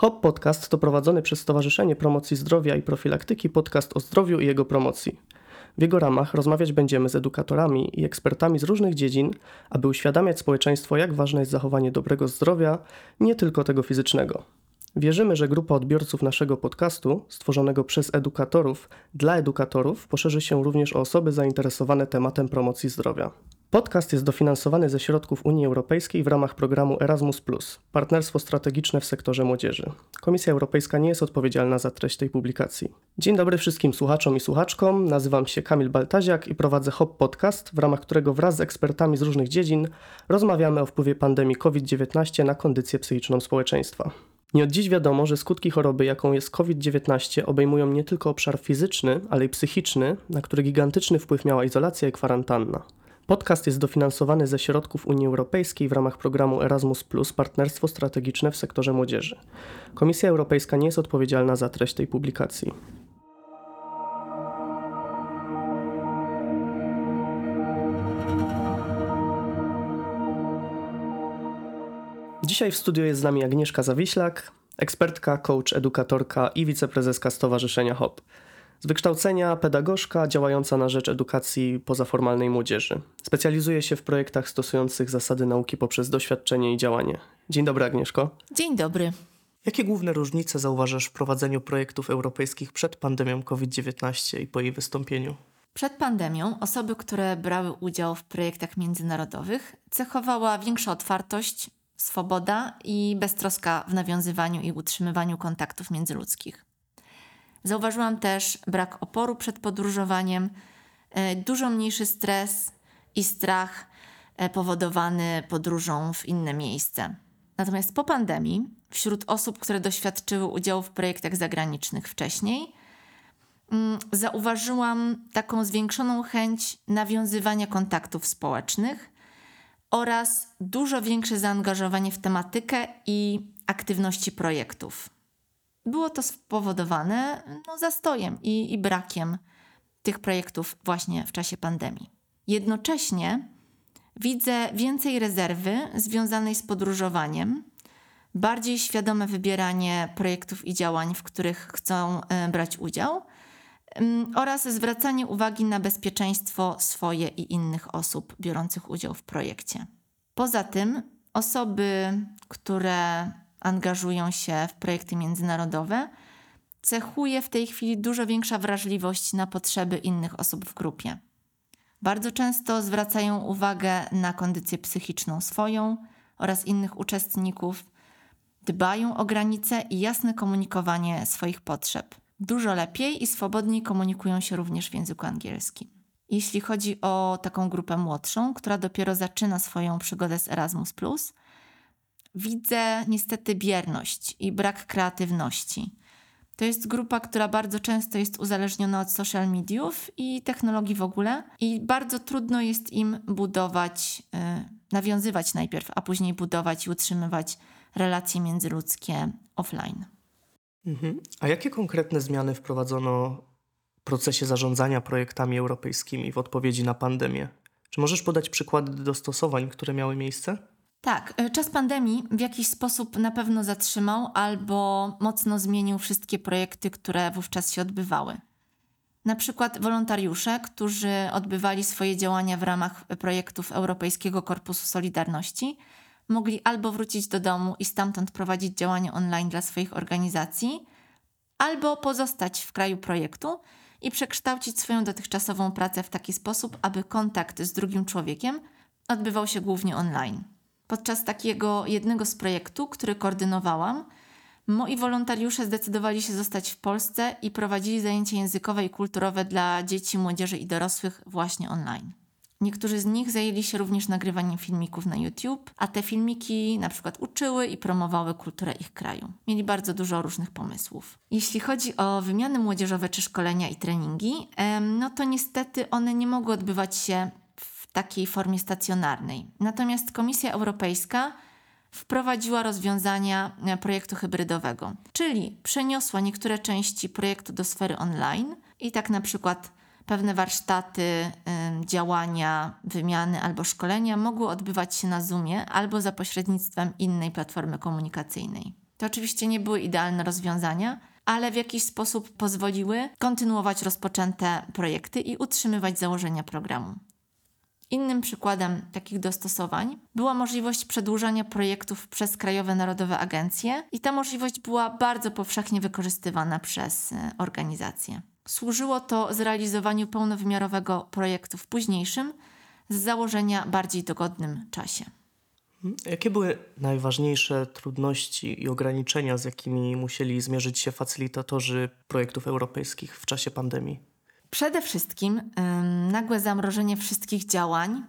HOP Podcast to prowadzony przez Stowarzyszenie Promocji Zdrowia i Profilaktyki podcast o zdrowiu i jego promocji. W jego ramach rozmawiać będziemy z edukatorami i ekspertami z różnych dziedzin, aby uświadamiać społeczeństwo, jak ważne jest zachowanie dobrego zdrowia, nie tylko tego fizycznego. Wierzymy, że grupa odbiorców naszego podcastu, stworzonego przez edukatorów dla edukatorów, poszerzy się również o osoby zainteresowane tematem promocji zdrowia. Podcast jest dofinansowany ze środków Unii Europejskiej w ramach programu Erasmus, Partnerstwo strategiczne w sektorze młodzieży. Komisja Europejska nie jest odpowiedzialna za treść tej publikacji. Dzień dobry wszystkim słuchaczom i słuchaczkom. Nazywam się Kamil Baltaziak i prowadzę HOP Podcast, w ramach którego wraz z ekspertami z różnych dziedzin rozmawiamy o wpływie pandemii COVID-19 na kondycję psychiczną społeczeństwa. Nie od dziś wiadomo, że skutki choroby, jaką jest COVID-19, obejmują nie tylko obszar fizyczny, ale i psychiczny, na który gigantyczny wpływ miała izolacja i kwarantanna. Podcast jest dofinansowany ze środków Unii Europejskiej w ramach programu Erasmus Partnerstwo strategiczne w sektorze młodzieży. Komisja Europejska nie jest odpowiedzialna za treść tej publikacji. Dzisiaj w studiu jest z nami Agnieszka Zawiślak, ekspertka, coach, edukatorka i wiceprezeska Stowarzyszenia HOP. Z wykształcenia pedagogzka działająca na rzecz edukacji pozaformalnej młodzieży. Specjalizuje się w projektach stosujących zasady nauki poprzez doświadczenie i działanie. Dzień dobry, Agnieszko. Dzień dobry. Jakie główne różnice zauważasz w prowadzeniu projektów europejskich przed pandemią COVID-19 i po jej wystąpieniu? Przed pandemią osoby, które brały udział w projektach międzynarodowych, cechowała większa otwartość, swoboda i beztroska w nawiązywaniu i utrzymywaniu kontaktów międzyludzkich. Zauważyłam też brak oporu przed podróżowaniem, e, dużo mniejszy stres i strach e, powodowany podróżą w inne miejsce. Natomiast po pandemii, wśród osób, które doświadczyły udziału w projektach zagranicznych wcześniej, mm, zauważyłam taką zwiększoną chęć nawiązywania kontaktów społecznych oraz dużo większe zaangażowanie w tematykę i aktywności projektów. Było to spowodowane no, zastojem i, i brakiem tych projektów właśnie w czasie pandemii. Jednocześnie widzę więcej rezerwy związanej z podróżowaniem, bardziej świadome wybieranie projektów i działań, w których chcą e, brać udział oraz zwracanie uwagi na bezpieczeństwo swoje i innych osób biorących udział w projekcie. Poza tym, osoby, które angażują się w projekty międzynarodowe, cechuje w tej chwili dużo większa wrażliwość na potrzeby innych osób w grupie. Bardzo często zwracają uwagę na kondycję psychiczną swoją oraz innych uczestników, dbają o granice i jasne komunikowanie swoich potrzeb. Dużo lepiej i swobodniej komunikują się również w języku angielskim. Jeśli chodzi o taką grupę młodszą, która dopiero zaczyna swoją przygodę z Erasmus, widzę niestety bierność i brak kreatywności. To jest grupa, która bardzo często jest uzależniona od social mediów i technologii w ogóle, i bardzo trudno jest im budować, yy, nawiązywać najpierw, a później budować i utrzymywać relacje międzyludzkie offline. Mhm. A jakie konkretne zmiany wprowadzono w procesie zarządzania projektami europejskimi w odpowiedzi na pandemię? Czy możesz podać przykłady dostosowań, które miały miejsce? Tak, e, czas pandemii w jakiś sposób na pewno zatrzymał albo mocno zmienił wszystkie projekty, które wówczas się odbywały. Na przykład wolontariusze, którzy odbywali swoje działania w ramach projektów Europejskiego Korpusu Solidarności, mogli albo wrócić do domu i stamtąd prowadzić działania online dla swoich organizacji, albo pozostać w kraju projektu i przekształcić swoją dotychczasową pracę w taki sposób, aby kontakt z drugim człowiekiem odbywał się głównie online. Podczas takiego jednego z projektów, który koordynowałam, moi wolontariusze zdecydowali się zostać w Polsce i prowadzili zajęcia językowe i kulturowe dla dzieci, młodzieży i dorosłych właśnie online. Niektórzy z nich zajęli się również nagrywaniem filmików na YouTube, a te filmiki na przykład uczyły i promowały kulturę ich kraju. Mieli bardzo dużo różnych pomysłów. Jeśli chodzi o wymiany młodzieżowe czy szkolenia i treningi, no to niestety one nie mogły odbywać się takiej formie stacjonarnej. Natomiast Komisja Europejska wprowadziła rozwiązania e, projektu hybrydowego, czyli przeniosła niektóre części projektu do sfery online i tak na przykład pewne warsztaty, działania, wymiany albo szkolenia mogły odbywać się na Zoomie albo za pośrednictwem innej platformy komunikacyjnej. To oczywiście nie były idealne rozwiązania, ale w jakiś sposób pozwoliły kontynuować rozpoczęte projekty i utrzymywać założenia programu. Innym przykładem takich dostosowań była możliwość przedłużania projektów przez krajowe narodowe agencje, i ta możliwość była bardzo powszechnie wykorzystywana przez e, organizacje. Służyło to zrealizowaniu pełnowymiarowego projektu w późniejszym, z założenia bardziej dogodnym czasie. Jakie były najważniejsze trudności i ograniczenia, z jakimi musieli zmierzyć się facylitatorzy projektów europejskich w czasie pandemii? Przede wszystkim nagłe zamrożenie wszystkich działań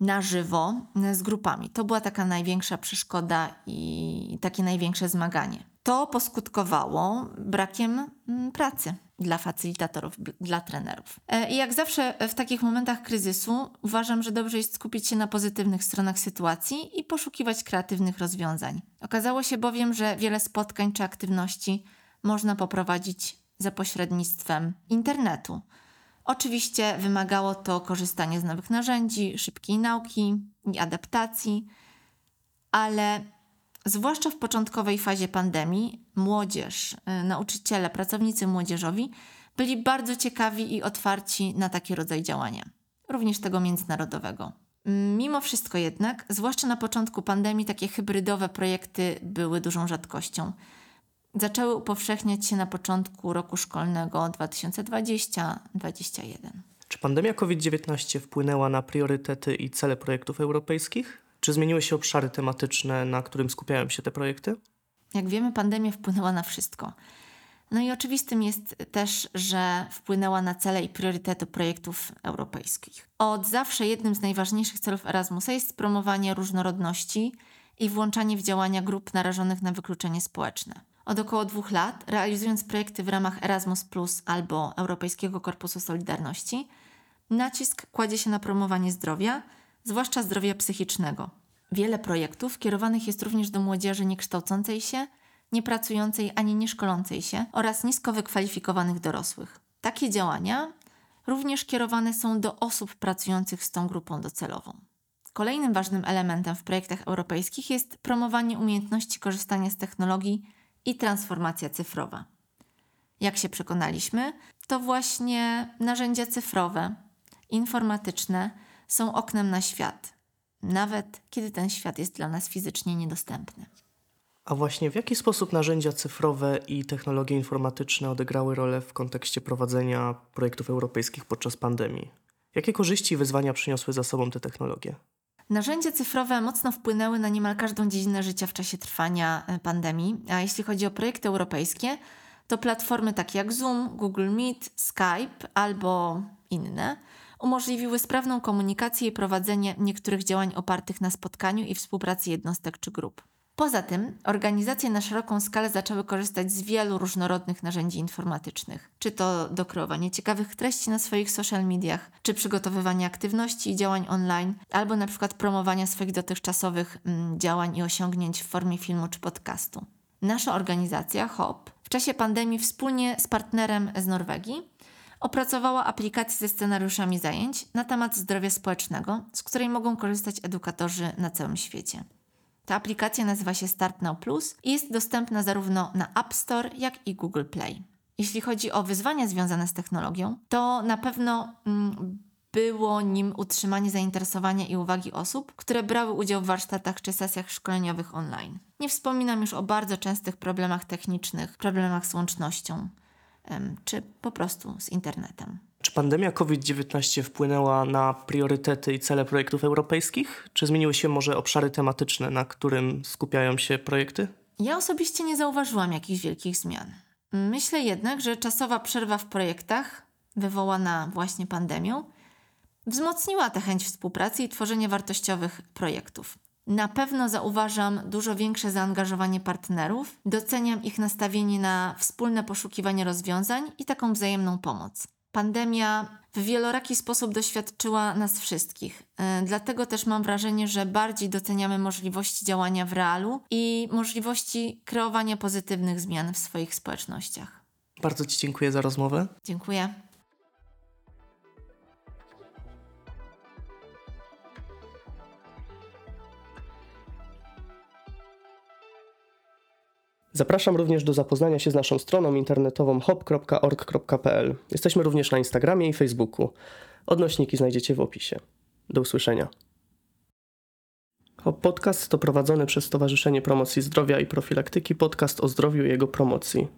na żywo y, z grupami. To była taka największa przeszkoda i takie największe zmaganie. To poskutkowało brakiem pracy dla facylitatorów, dla trenerów. E, I jak zawsze w takich momentach kryzysu uważam, że dobrze jest skupić się na pozytywnych stronach sytuacji i poszukiwać kreatywnych rozwiązań. Okazało się bowiem, że wiele spotkań czy aktywności można poprowadzić za pośrednictwem internetu. Oczywiście wymagało to korzystania z nowych narzędzi, szybkiej nauki i adaptacji, ale zwłaszcza w początkowej fazie pandemii, młodzież, y, nauczyciele, pracownicy młodzieżowi byli bardzo ciekawi i otwarci na taki rodzaj działania, również tego międzynarodowego. Mimo wszystko jednak, zwłaszcza na początku pandemii, takie hybrydowe projekty były dużą rzadkością zaczęły upowszechniać się na początku roku szkolnego 2020-2021. Czy pandemia COVID-19 wpłynęła na priorytety i cele projektów europejskich? Czy zmieniły się obszary tematyczne, na którym skupiają się te projekty? Jak wiemy, pandemia wpłynęła na wszystko. No i oczywistym jest też, że wpłynęła na cele i priorytety projektów europejskich. Od zawsze jednym z najważniejszych celów Erasmusa jest promowanie różnorodności i włączanie w działania grup narażonych na wykluczenie społeczne od około dwóch lat, realizując projekty w ramach Erasmus albo Europejskiego Korpusu Solidarności, nacisk kładzie się na promowanie zdrowia, zwłaszcza zdrowia psychicznego. Wiele projektów kierowanych jest również do młodzieży niekształcącej się, niepracującej ani nieszkolącej się oraz nisko wykwalifikowanych dorosłych. Takie działania również kierowane są do osób pracujących z tą grupą docelową. Kolejnym ważnym elementem w projektach europejskich jest promowanie umiejętności korzystania z technologii i transformacja cyfrowa. Jak się przekonaliśmy, to właśnie narzędzia cyfrowe, informatyczne są oknem na świat, nawet kiedy ten świat jest dla nas fizycznie niedostępny. A właśnie w jaki sposób narzędzia cyfrowe i technologie informatyczne odegrały rolę w kontekście prowadzenia projektów europejskich podczas pandemii? Jakie korzyści i wyzwania przyniosły za sobą te technologie? Narzędzia cyfrowe mocno wpłynęły na niemal każdą dziedzinę życia w czasie trwania e, pandemii, a jeśli chodzi o projekty europejskie, to platformy takie jak Zoom, Google Meet, Skype albo inne umożliwiły sprawną komunikację i prowadzenie niektórych działań opartych na spotkaniu i współpracy jednostek czy grup. Poza tym organizacje na szeroką skalę zaczęły korzystać z wielu różnorodnych narzędzi informatycznych, czy to do kreowania ciekawych treści na swoich social mediach, czy przygotowywania aktywności i działań online, albo na przykład promowania swoich dotychczasowych mm, działań i osiągnięć w formie filmu czy podcastu. Nasza organizacja HOP w czasie pandemii wspólnie z partnerem z Norwegii opracowała aplikację ze scenariuszami zajęć na temat zdrowia społecznego, z której mogą korzystać edukatorzy na całym świecie. Ta aplikacja nazywa się Start Now Plus i jest dostępna zarówno na App Store, jak i Google Play. Jeśli chodzi o wyzwania związane z technologią, to na pewno mm, było nim utrzymanie zainteresowania i uwagi osób, które brały udział w warsztatach czy sesjach szkoleniowych online. Nie wspominam już o bardzo częstych problemach technicznych, problemach z łącznością, czy po prostu z internetem. Czy pandemia COVID-19 wpłynęła na priorytety i cele projektów europejskich? Czy zmieniły się może obszary tematyczne, na którym skupiają się projekty? Ja osobiście nie zauważyłam jakichś wielkich zmian. Myślę jednak, że czasowa przerwa w projektach, wywołana właśnie pandemią, wzmocniła tę chęć współpracy i tworzenia wartościowych projektów. Na pewno zauważam dużo większe zaangażowanie partnerów, doceniam ich nastawienie na wspólne poszukiwanie rozwiązań i taką wzajemną pomoc. Pandemia w wieloraki sposób doświadczyła nas wszystkich. E, dlatego też mam wrażenie, że bardziej doceniamy możliwości działania w realu i możliwości kreowania pozytywnych zmian w swoich społecznościach. Bardzo Ci dziękuję za rozmowę. Dziękuję. Zapraszam również do zapoznania się z naszą stroną internetową hop.org.pl. Jesteśmy również na Instagramie i Facebooku. Odnośniki znajdziecie w opisie. Do usłyszenia. Hop Podcast to prowadzony przez Stowarzyszenie Promocji Zdrowia i Profilaktyki podcast o zdrowiu i jego promocji.